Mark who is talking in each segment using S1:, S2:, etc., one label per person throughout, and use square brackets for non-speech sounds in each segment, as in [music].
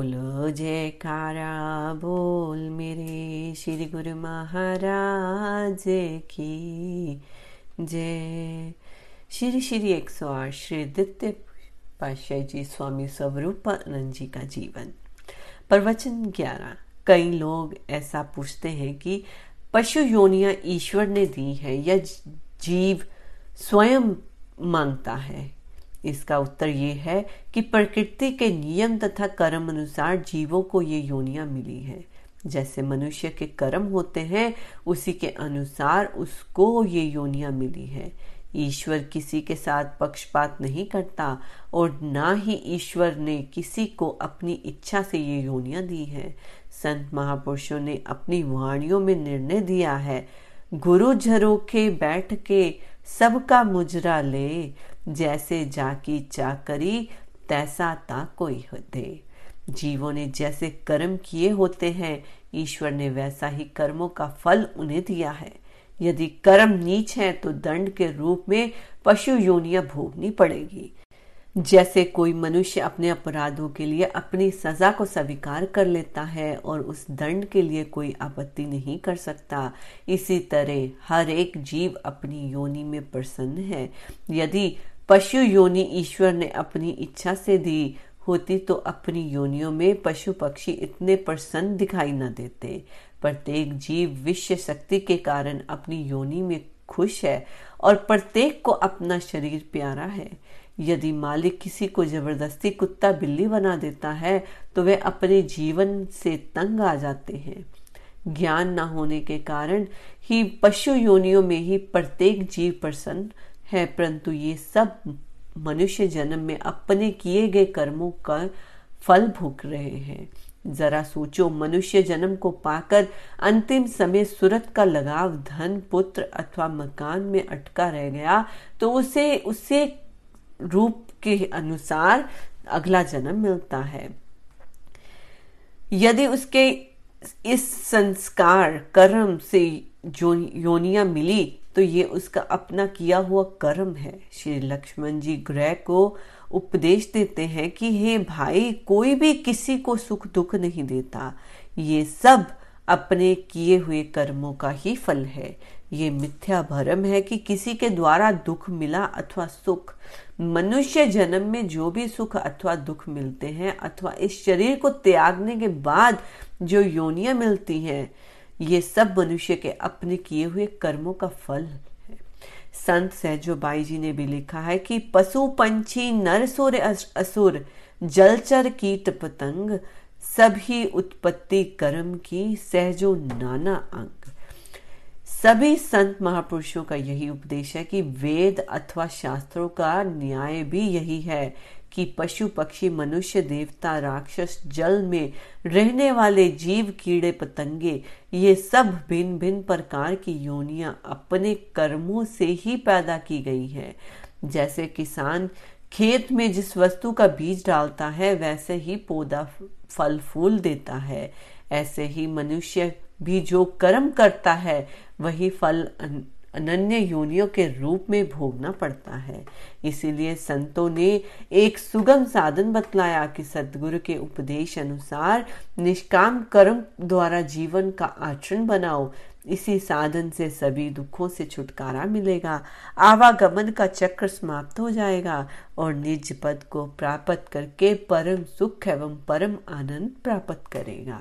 S1: बोलो, जयकारा, बोल मेरे श्री गुरु महाराज की। जय। श्री श्री एक सौ आठ, श्री दित्य पाशाह जी, स्वामी स्वरूपानंद जी का जीवन। प्रवचन ग्यारह, कई लोग ऐसा पूछते हैं कि पशु योनिया ईश्वर ने दी है या जीव स्वयं माँगता है? इसका उत्तर ये है कि प्रकृति के नियम तथा कर्म अनुसार जीवों को ये योनियाँ मिली है। जैसे मनुष्य के कर्म होते हैं, उसी के अनुसार उसको ये योनियाँ मिली है। ईश्वर किसी के साथ पक्षपात नहीं करता और ना ही ईश्वर ने किसी को अपनी इच्छा से ये योनियाँ दी है। संत महापुरुषों ने अपनी वाणियों में निर्णय दिया है, गुरु झरोखे बैठ के सबका मुजरा ले जैसे जाकी चाकरी, तैसा ता कोई होते जीवों ने जैसे कर्म किए होते हैं, ईश्वर ने वैसा ही कर्मों का फल उन्हें दिया है। यदि कर्म नीच है तो दंड के रूप में पशु योनिया भोगनी पड़ेगी। जैसे कोई मनुष्य अपने अपराधों के लिए अपनी सजा को स्वीकार कर लेता है और उस दंड के लिए कोई आपत्ति नहीं कर सकता, इसी तरह हर एक जीव अपनी योनि में प्रसन्न है। यदि पशु योनि ईश्वर ने अपनी इच्छा से दी होती तो अपनी योनियों में पशु पक्षी इतने प्रसन्न दिखाई न देते। प्रत्येक जीव विश्व शक्ति के कारण अपनी योनि में खुश है और प्रत्येक को अपना शरीर प्यारा है। यदि मालिक किसी को ज़बरदस्ती कुत्ता बिल्ली बना देता है तो वे अपने जीवन से तंग आ जाते हैं। ज्ञान न होने के कारण ही पशु योनियों में ही प्रत्येक जीव प्रसन्न है, परंतु ये सब मनुष्य जन्म में अपने किए गए कर्मों का फल भोग रहे हैं। जरा सोचो, मनुष्य जन्म को पाकर अंतिम समय सूरत का लगाव, धन, पुत्र अथवा मकान में अटका रह गया तो उसे उसे रूप के अनुसार अगला जन्म मिलता है। यदि उसके इस संस्कार, कर्म से जो योनिया मिली तो ये उसका अपना किया हुआ कर्म है। श्री लक्ष्मण जी ग्रह को उपदेश देते हैं कि, हे भाई, कोई भी किसी को सुख दुख नहीं देता। ये सब अपने किए हुए कर्मों का ही फल है। ये मिथ्या भरम है कि किसी के द्वारा दुख मिला अथवा सुख। मनुष्य जन्म में जो भी सुख अथवा दुख मिलते हैं अथवा इस शरीर को त्यागने के बाद जो योनियाँ मिलती हैं ये सब मनुष्य के अपने किए हुए कर्मों का फल है। संत सहजो बाई जी ने भी लिखा है कि पशु पंछी, नर सुर असुर जलचर कीट पतंग, सभी उत्पत्ति कर्म की सहजो नाना अंग। सभी संत महापुरुषों का यही उपदेश है कि वेद अथवा शास्त्रों का न्याय भी यही है कि पशु पक्षी मनुष्य, देवता, राक्षस, जल में रहने वाले जीव, कीड़े, पतंगे, ये सब भिन्न भिन्न प्रकार की योनियाँ अपने कर्मों से ही पैदा की गई है। जैसे किसान खेत में जिस वस्तु का बीज डालता है, वैसे ही पौधा फल, फूल देता है। ऐसे ही मनुष्य भी जो कर्म करता है, वही फल अनन्य योनियों के रूप में भोगना पड़ता है। इसीलिए संतों ने एक सुगम साधन बतलाया कि सदगुरु के उपदेश अनुसार निष्काम कर्म द्वारा जीवन का आचरण बनाओ। इसी साधन से सभी दुखों से छुटकारा मिलेगा। आवागमन का चक्र समाप्त हो जाएगा और निज पद को प्राप्त करके परम सुख एवं परम आनंद प्राप्त करेगा।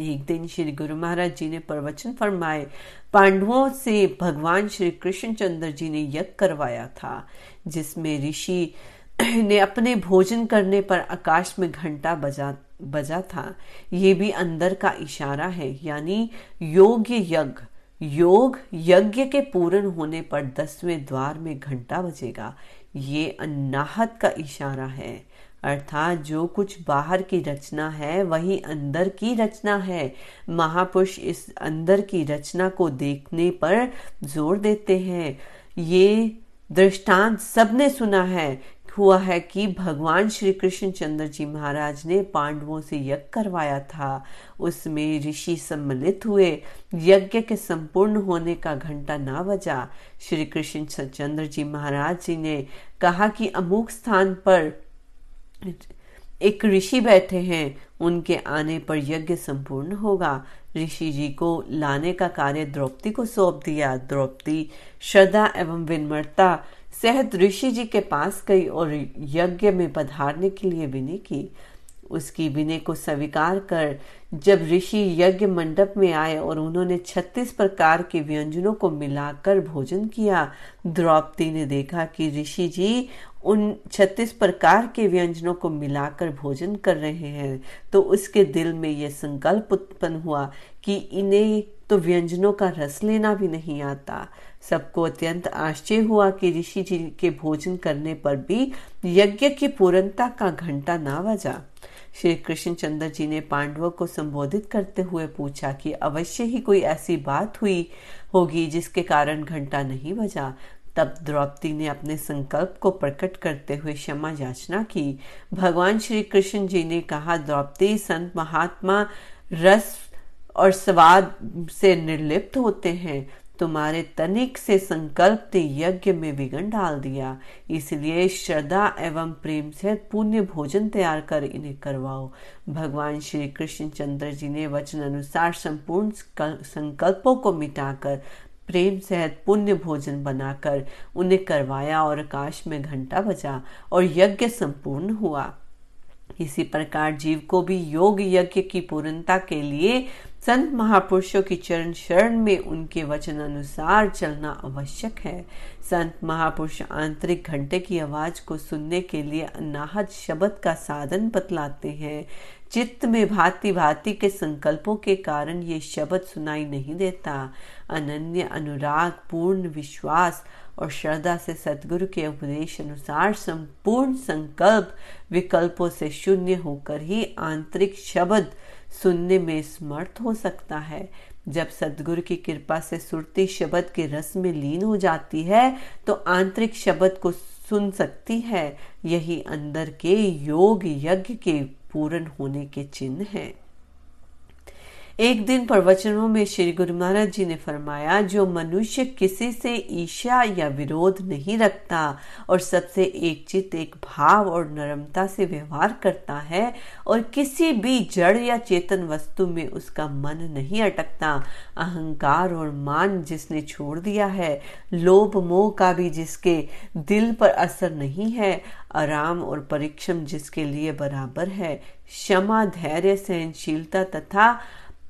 S1: एक दिन श्री गुरु महाराज जी ने प्रवचन फरमाए। पांडवों से भगवान श्री कृष्ण चंद्र जी ने यज्ञ करवाया था, जिसमें ऋषि [clears throat] ने अपने भोजन करने पर आकाश में घंटा बजा बजा था। ये भी अंदर का इशारा है, यानी योग्य यज्ञ। योग यज्ञ के पूर्ण होने पर दसवें द्वार में घंटा बजेगा। ये अन्नाहत का इशारा है। अर्थात जो कुछ बाहर की रचना है, वही अंदर की रचना है। महापुरुष इस अंदर की रचना को देखने पर ज़ोर देते हैं। ये दृष्टांत सबने सुना है। हुआ है कि भगवान श्री कृष्ण चंद्र जी महाराज ने पांडवों से यज्ञ करवाया था। उसमें ऋषि सम्मिलित हुए। यज्ञ के संपूर्ण होने का घंटा ना बजा। श्री कृष्ण चंद्र जी महाराज जी ने कहा कि अमुक स्थान पर एक ऋषि बैठे हैं, उनके आने पर यज्ञ संपूर्ण होगा। ऋषि जी को लाने का कार्य द्रौपदी को सौंप दिया। द्रौपदी श्रद्धा एवं विनम्रता सहित ऋषि जी के पास गई और यज्ञ में पधारने के लिए विनय की। उसकी विनय को स्वीकार कर जब ऋषि यज्ञ मंडप में आए और उन्होंने छत्तीस प्रकार के व्यंजनों को मिलाकर भोजन किया, द्रौपदी ने देखा कि ऋषि जी उन छत्तीस प्रकार के व्यंजनों को मिलाकर भोजन कर रहे हैं तो उसके दिल में यह संकल्प उत्पन्न हुआ कि इन्हें तो व्यंजनों का रस लेना भी नहीं आता। सबको अत्यंत आश्चर्य हुआ कि ऋषि जी के भोजन करने पर भी यज्ञ की पूर्णता का घंटा ना बजा। श्री कृष्ण चंद्र जी ने पांडवों को संबोधित करते हुए पूछा कि अवश्य ही कोई ऐसी बात हुई होगी जिसके कारण घंटा नहीं बजा। तब द्रौपदी ने अपने संकल्प को प्रकट करते हुए क्षमा याचना की। भगवान श्री कृष्ण जी ने कहा, द्रौपदी, संत महात्मा रस और स्वाद से निर्लिप्त होते हैं। तुम्हारे तनिक से संकल्प ने यज्ञ में विघन डाल दिया। इसलिए श्रद्धा एवं प्रेम से पुण्य भोजन तैयार कर इन्हें करवाओ। भगवान श्री कृष्ण चंद्र जी ने वचन अनुसार संपूर्ण संकल्पों को मिटाकर, प्रेम सहित पुण्य भोजन बनाकर उन्हें करवाया और आकाश में घंटा बजा और यज्ञ संपूर्ण हुआ। इसी प्रकार जीव को भी योग यज्ञ की पूर्णता के लिए संत महापुरुषों की चरण शरण में उनके वचन अनुसार चलना आवश्यक है। संत महापुरुष आंतरिक घंटे की आवाज़ को सुनने के लिए अनाहत शब्द का साधन बतलाते हैं। चित्त में भांति भांति के संकल्पों के कारण ये शब्द सुनाई नहीं देता। अनन्य अनुराग, पूर्ण विश्वास और श्रद्धा से सदगुरु के उपदेश अनुसार संपूर्ण संकल्प विकल्पों से शून्य होकर ही आंतरिक शब्द सुनने में समर्थ हो सकता है। जब सदगुरु की कृपा से सुरती शब्द के रस में लीन हो जाती है तो आंतरिक शब्द को सुन सकती है। यही अंदर के योग यज्ञ के पूर्ण होने के चिन्ह हैं। एक दिन प्रवचनों में श्री गुरु महाराज जी ने फरमाया, जो मनुष्य किसी से ईर्ष्या या विरोध नहीं रखता और सबसे एक चित एक भाव और नरमता से व्यवहार करता है और किसी भी जड़ या चेतन वस्तु में उसका मन नहीं अटकता, अहंकार और मान जिसने छोड़ दिया है, लोभ मोह का भी जिसके दिल पर असर नहीं है, आराम और परिश्रम जिसके लिए बराबर है, क्षमा, धैर्य, सहनशीलता तथा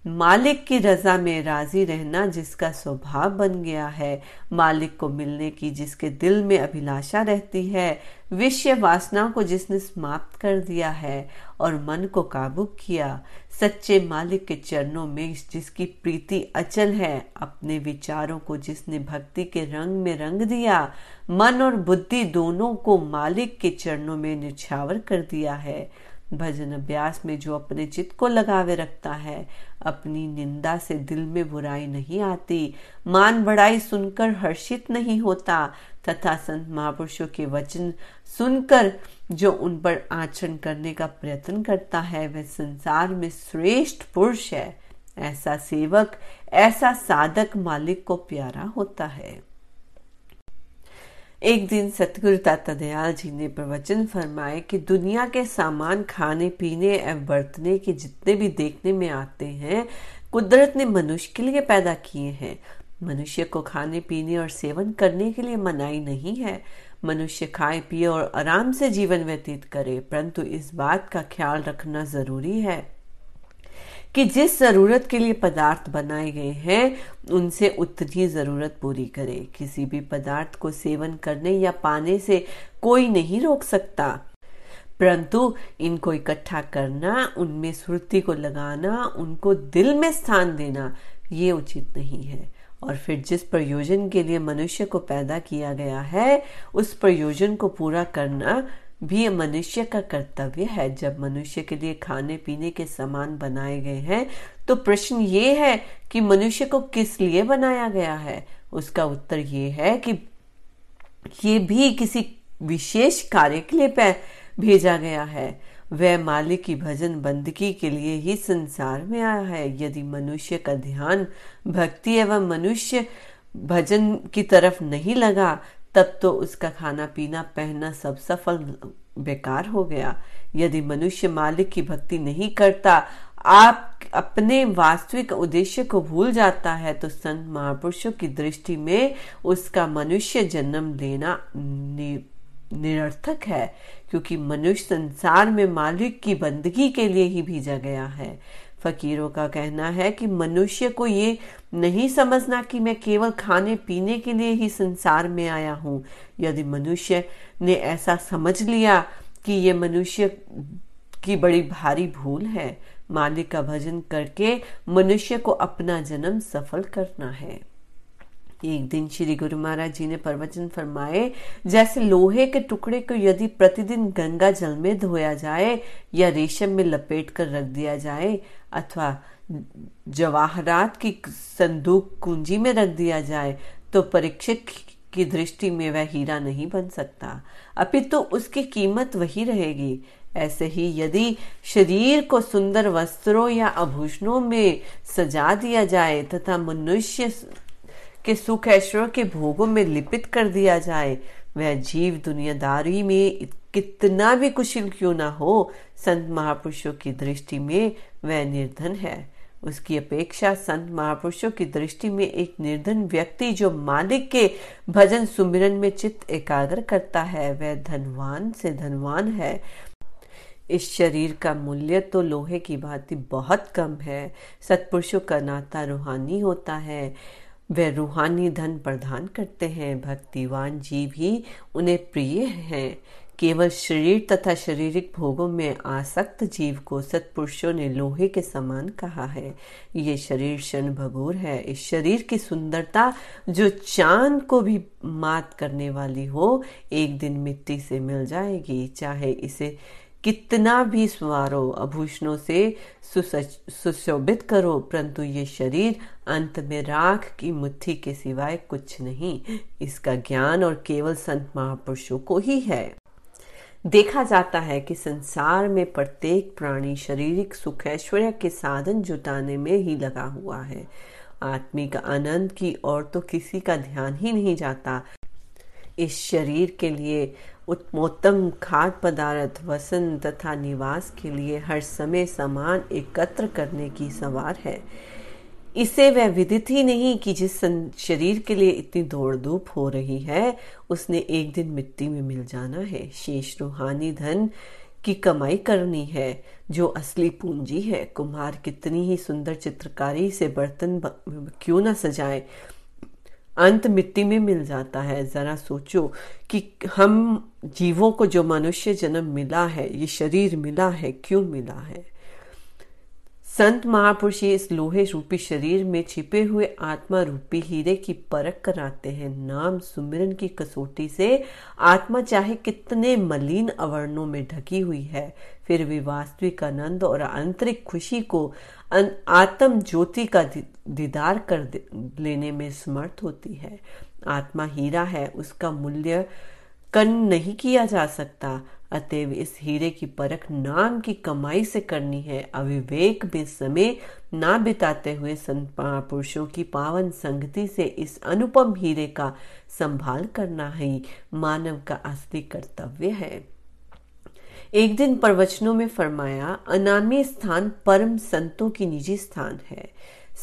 S1: मालिक की रजा में राज़ी रहना जिसका स्वभाव बन गया है, मालिक को मिलने की जिसके दिल में अभिलाषा रहती है, विषय वासना को जिसने समाप्त कर दिया है और मन को काबू किया। सच्चे मालिक के चरणों में जिसकी प्रीति अचल है, अपने विचारों को जिसने भक्ति के रंग में रंग दिया, मन और बुद्धि दोनों को मालिक के चरणों में निछावर कर दिया है। भजन अभ्यास में जो अपने चित्त को लगावे रखता है, अपनी निंदा से दिल में बुराई नहीं आती। मान बढ़ाई सुनकर हर्षित नहीं होता, तथा संत महापुरुषों के वचन सुनकर जो उन पर आचरण करने का प्रयत्न करता है, वह संसार में श्रेष्ठ पुरुष है। ऐसा सेवक, ऐसा साधक मालिक को प्यारा होता है। एक दिन सतगुरु ताता दयाल जी ने प्रवचन फरमाए कि दुनिया के सामान खाने, पीने एवं बरतने के जितने भी देखने में आते हैं, कुदरत ने मनुष्य के लिए पैदा किए हैं। मनुष्य को खाने, पीने और सेवन करने के लिए मनाई नहीं है। मनुष्य खाए, पिए और आराम से जीवन व्यतीत करे, परंतु इस बात का ख्याल रखना ज़रूरी है। कि जिस ज़रूरत के लिए पदार्थ बनाए गए हैं, उनसे उतनी ज़रूरत पूरी करे। किसी भी पदार्थ को सेवन करने या पाने से कोई नहीं रोक सकता। परंतु इनको इकट्ठा करना, उनमें सुरती को लगाना, उनको दिल में स्थान देना, ये उचित नहीं है। और फिर जिस प्रयोजन के लिए मनुष्य को पैदा किया गया है, उस प्रयोजन को पूरा करना भी मनुष्य का कर्तव्य है। जब मनुष्य के लिए खाने पीने के सामान बनाए गए हैं तो प्रश्न ये है कि मनुष्य को किस लिए बनाया गया है? उसका उत्तर ये है कि ये भी किसी विशेष कार्य के लिए भेजा गया है। वह मालिक की भजन बंदगी के लिए ही संसार में आया है। यदि मनुष्य का ध्यान भक्ति एवं मनुष्य भजन की तरफ़ नहीं लगा तब तो उसका खाना पीना पहनना सब सफल, बेकार हो गया। यदि मनुष्य मालिक की भक्ति नहीं करता, आप अपने वास्तविक उद्देश्य को भूल जाता है तो संत महापुरुषों की दृष्टि में उसका मनुष्य जन्म लेना निरर्थक है, क्योंकि मनुष्य संसार में मालिक की बंदगी के लिए ही भेजा गया है। फकीरों का कहना है कि मनुष्य को ये नहीं समझना कि मैं केवल खाने पीने के लिए ही संसार में आया हूँ। यदि मनुष्य ने ऐसा समझ लिया कि ये मनुष्य की बड़ी भारी भूल है, मालिक का भजन करके मनुष्य को अपना जन्म सफल करना है। एक दिन श्री गुरु महाराज जी ने प्रवचन फरमाए, जैसे लोहे के टुकड़े को यदि प्रतिदिन गंगा जल में धोया जाए या रेशम में लपेट कर रख दिया जाए, अथवा जवाहरात की संदूक कुंजी में रख दिया जाए तो परीक्षक की दृष्टि में वह हीरा नहीं बन सकता। अपितु तो उसकी कीमत वही रहेगी। ऐसे ही यदि शरीर को सुंदर वस्त्रों या आभूषणों में सजा दिया जाए तथा मनुष्य के सुख ऐश्वर्य के भोगों में लिपित कर दिया जाए। वह जीव दुनियादारी में कितना भी कुशल क्यों ना हो, संत महापुरुषों की दृष्टि में वह निर्धन है। उसकी अपेक्षा संत महापुरुषों की दृष्टि में एक निर्धन व्यक्ति जो मालिक के भजन सुमिरन में चित्त एकाग्र करता है, वह धनवान से धनवान है। इस शरीर का मूल्य तो लोहे की भांति बहुत कम है। सत्पुरुषों का नाता रूहानी होता है। वे रूहानी धन प्रदान करते हैं, भक्तिवान जीव ही उन्हें प्रिय हैं। केवल शरीर तथा शारीरिक भोगों में आसक्त जीव को सत्पुरुषों ने लोहे के समान कहा है। ये शरीर क्षण भगूर है। इस शरीर की सुंदरता जो चाँद को भी मात करने वाली हो, एक दिन मिट्टी से मिल जाएगी, चाहे इसे कितना भी स्वारो आभूषणों से सुशोभित करो, परंतु ये शरीर अंत में राख की मुट्ठी के सिवाय कुछ नहीं। इसका ज्ञान और केवल संत महापुरुषों को ही है। देखा जाता है कि संसार में प्रत्येक प्राणी शारीरिक सुख, ऐश्वर्य के साधन जुटाने में ही लगा हुआ है। आत्मिक आनंद की और तो किसी का ध्यान ही नहीं जाता। इस शरीर के लिए उत्तमोत्तम खाद्य पदार्थ वसन तथा निवास के लिए हर समय सामान एकत्र करने की सवार है। इसे वह विदित ही नहीं कि जिस शरीर के लिए इतनी दौड़ धूप हो रही है, उसने एक दिन मिट्टी में मिल जाना है। शेष रूहानी धन की कमाई करनी है, जो असली पूंजी है। कुम्हार कितनी ही सुंदर चित्रकारी से बर्तन क्यों ना सजाए। अंत मिट्टी में मिल जाता है। जरा सोचो कि हम जीवों को जो मनुष्य जन्म मिला है, ये शरीर मिला है, क्यों मिला है? संत महापुरुष इस लोहे रूपी शरीर में छिपे हुए आत्मा रूपी हीरे की परख कराते हैं। नाम सुमिरन की कसौटी से आत्मा चाहे कितने मलिन अवर्णों में ढकी हुई है। फिर भी वास्तविक आनंद और आंतरिक खुशी को आत्म ज्योति का दीदार कर लेने में समर्थ होती है। आत्मा हीरा है, उसका मूल्य कन नहीं किया जा सकता। अतएव इस हीरे की परख नाम की कमाई से करनी है। अविवेक में समय ना बिताते हुए संत पुरुषों की पावन संगति से इस अनुपम हीरे का संभाल करना ही मानव का असली कर्तव्य है। एक दिन प्रवचनों में फरमाया अनामी स्थान परम संतों की निजी स्थान है।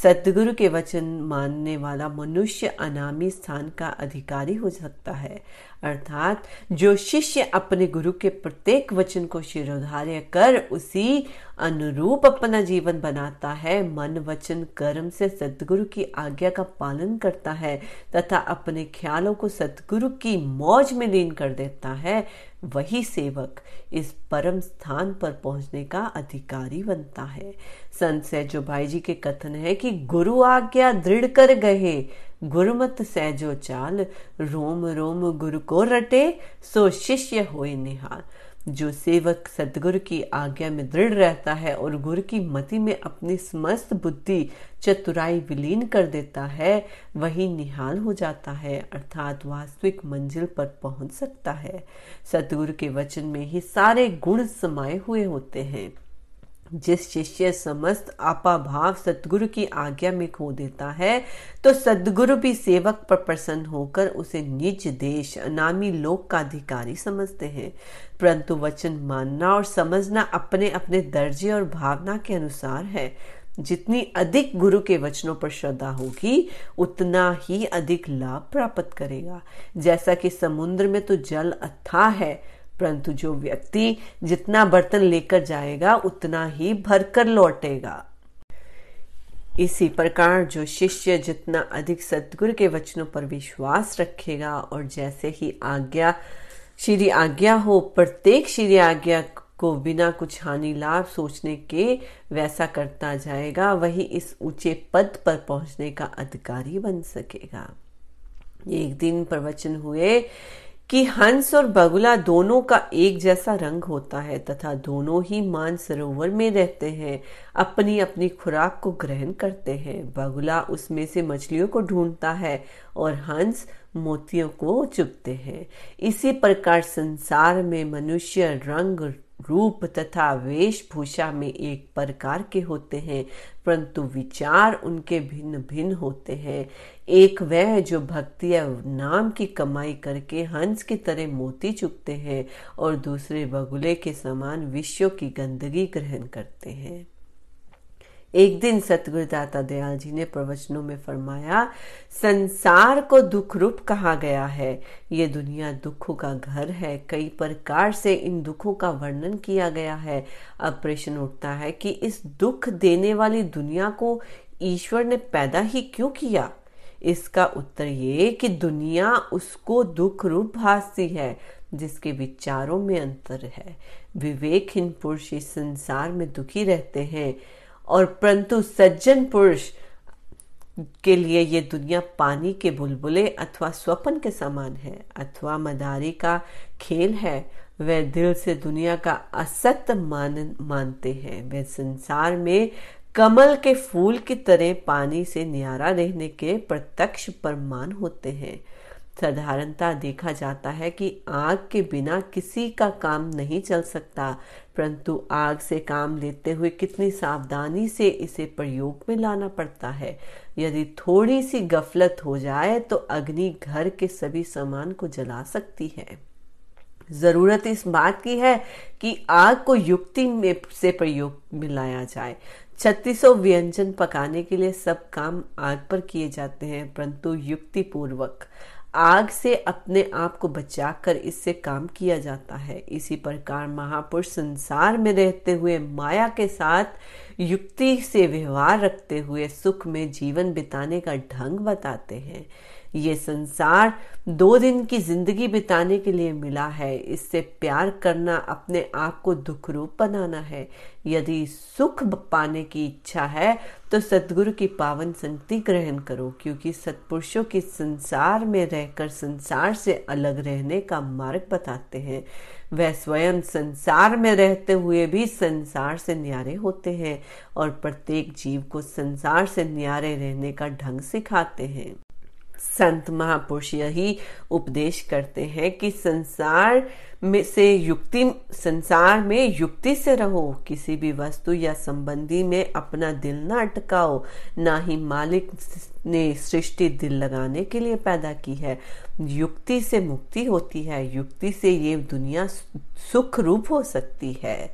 S1: सतगुरु के वचन मानने वाला मनुष्य अनामी स्थान का अधिकारी हो सकता है। अर्थात जो शिष्य अपने गुरु के प्रत्येक वचन को शिरोधार्य कर उसी अनुरूप अपना जीवन बनाता है, मन वचन कर्म से सदगुरु की आज्ञा का पालन करता है तथा अपने ख्यालों को सदगुरु की मौज में लीन कर देता है, वही सेवक इस परम स्थान पर पहुँचने का अधिकारी बनता है। संत सैजो भाई जी के कथन है कि गुरु आज्ञा दृढ़ कर गए गुरुमत सहजो चाल, रोम रोम गुरु को रटे, सो शिष्य होए निहाल। जो सेवक सदगुरु की आज्ञा में दृढ़ रहता है और गुरु की मति में अपनी समस्त बुद्धि चतुराई विलीन कर देता है, वही निहाल हो जाता है, अर्थात वास्तविक मंजिल पर पहुँच सकता है। सदगुरु के वचन में ही सारे गुण समाये हुए होते हैं। जिस शिष्य समस्त आपा भाव सदगुरु की आज्ञा में खो देता है तो सदगुरु भी सेवक पर प्रसन्न होकर उसे निज देश, अनामी लोक का अधिकारी समझते हैं। परंतु वचन मानना और समझना अपने अपने दर्जे और भावना के अनुसार है। जितनी अधिक गुरु के वचनों पर श्रद्धा होगी, उतना ही अधिक लाभ प्राप्त करेगा। जैसा कि समुद्र में तो जल अथाह है परंतु जो व्यक्ति जितना बर्तन लेकर जाएगा, उतना ही भरकर लौटेगा। इसी प्रकार जो शिष्य जितना अधिक सदगुरु के वचनों पर विश्वास रखेगा और जैसे ही आज्ञा, श्री आज्ञा हो, प्रत्येक श्री आज्ञा को बिना कुछ हानि लाभ सोचने के वैसा करता जाएगा, वही इस ऊँचे पद पर पहुँचने का अधिकारी बन सकेगा। एक दिन प्रवचन हुए कि हंस और बगुला दोनों का एक जैसा रंग होता है तथा दोनों ही मान सरोवर में रहते हैं अपनी अपनी खुराक को ग्रहण करते हैं। बगुला उसमें से मछलियों को ढूंढता है और हंस मोतियों को चुपते हैं। इसी प्रकार संसार में मनुष्य रंग रूप तथा वेशभूषा में एक प्रकार के होते हैं, परंतु विचार उनके भिन्न भिन्न होते हैं। एक वह जो भक्ति या नाम की कमाई करके हंस की तरह मोती चुकते हैं और दूसरे बगुले के समान विश्व की गंदगी ग्रहण करते हैं। एक दिन सतगुरुदाता दयाल जी ने प्रवचनों में फरमाया, संसार को दुख रूप कहा गया है। ये दुनिया दुखों का घर है। कई प्रकार से इन दुखों का वर्णन किया गया है। अब प्रश्न उठता है कि इस दुख देने वाली दुनिया को ईश्वर ने पैदा ही क्यों किया? इसका उत्तर ये कि दुनिया उसको दुख रूप भासती है, जिसके विचारों में अंतर है। विवेकहीन पुरुष इस संसार में दुखी रहते हैं। और परंतु सज्जन पुरुष के लिए ये दुनिया पानी के बुलबुले अथवा स्वप्न के समान है, अथवा मदारी का खेल है, वे दिल से दुनिया का असत्य मान, मानते हैं। वे संसार में कमल के फूल की तरह पानी से न्यारा रहने के प्रत्यक्ष प्रमाण होते हैं। साधारणता देखा जाता है कि आग के बिना किसी का काम नहीं चल सकता, परंतु आग से काम लेते हुए कितनी सावधानी से इसे प्रयोग में लाना पड़ता है। यदि थोड़ी सी गफलत हो जाए तो अग्नि घर के सभी सामान को जला सकती है। ज़रूरत इस बात की है कि आग को युक्ति में से प्रयोग में लाया जाए। छत्तीसों व्यंजन पकाने के लिए सब काम आग पर किए जाते हैं, परंतु युक्ति पूर्वक आग से अपने आप को बचाकर इससे काम किया जाता है। इसी प्रकार महापुरुष संसार में रहते हुए माया के साथ युक्ति से व्यवहार रखते हुए सुख में जीवन बिताने का ढंग बताते हैं। ये संसार दो दिन की ज़िंदगी बिताने के लिए मिला है। इससे प्यार करना अपने आप को दुख रूप बनाना है। यदि सुख पाने की इच्छा है तो सदगुरु की पावन संगति ग्रहण करो, क्योंकि सत्पुरुषों की संसार में रहकर संसार से अलग रहने का मार्ग बताते हैं। वह स्वयं संसार में रहते हुए भी संसार से न्यारे होते हैं और प्रत्येक जीव को संसार से न्यारे रहने का ढंग सिखाते हैं। संत महापुरुष यही उपदेश करते हैं कि संसार में से युक्ति, संसार में युक्ति से रहो, किसी भी वस्तु या संबंधी में अपना दिल ना अटकाओ, ना ही मालिक ने सृष्टि दिल लगाने के लिए पैदा की है। युक्ति से मुक्ति होती है, युक्ति से ये दुनिया सुख रूप हो सकती है।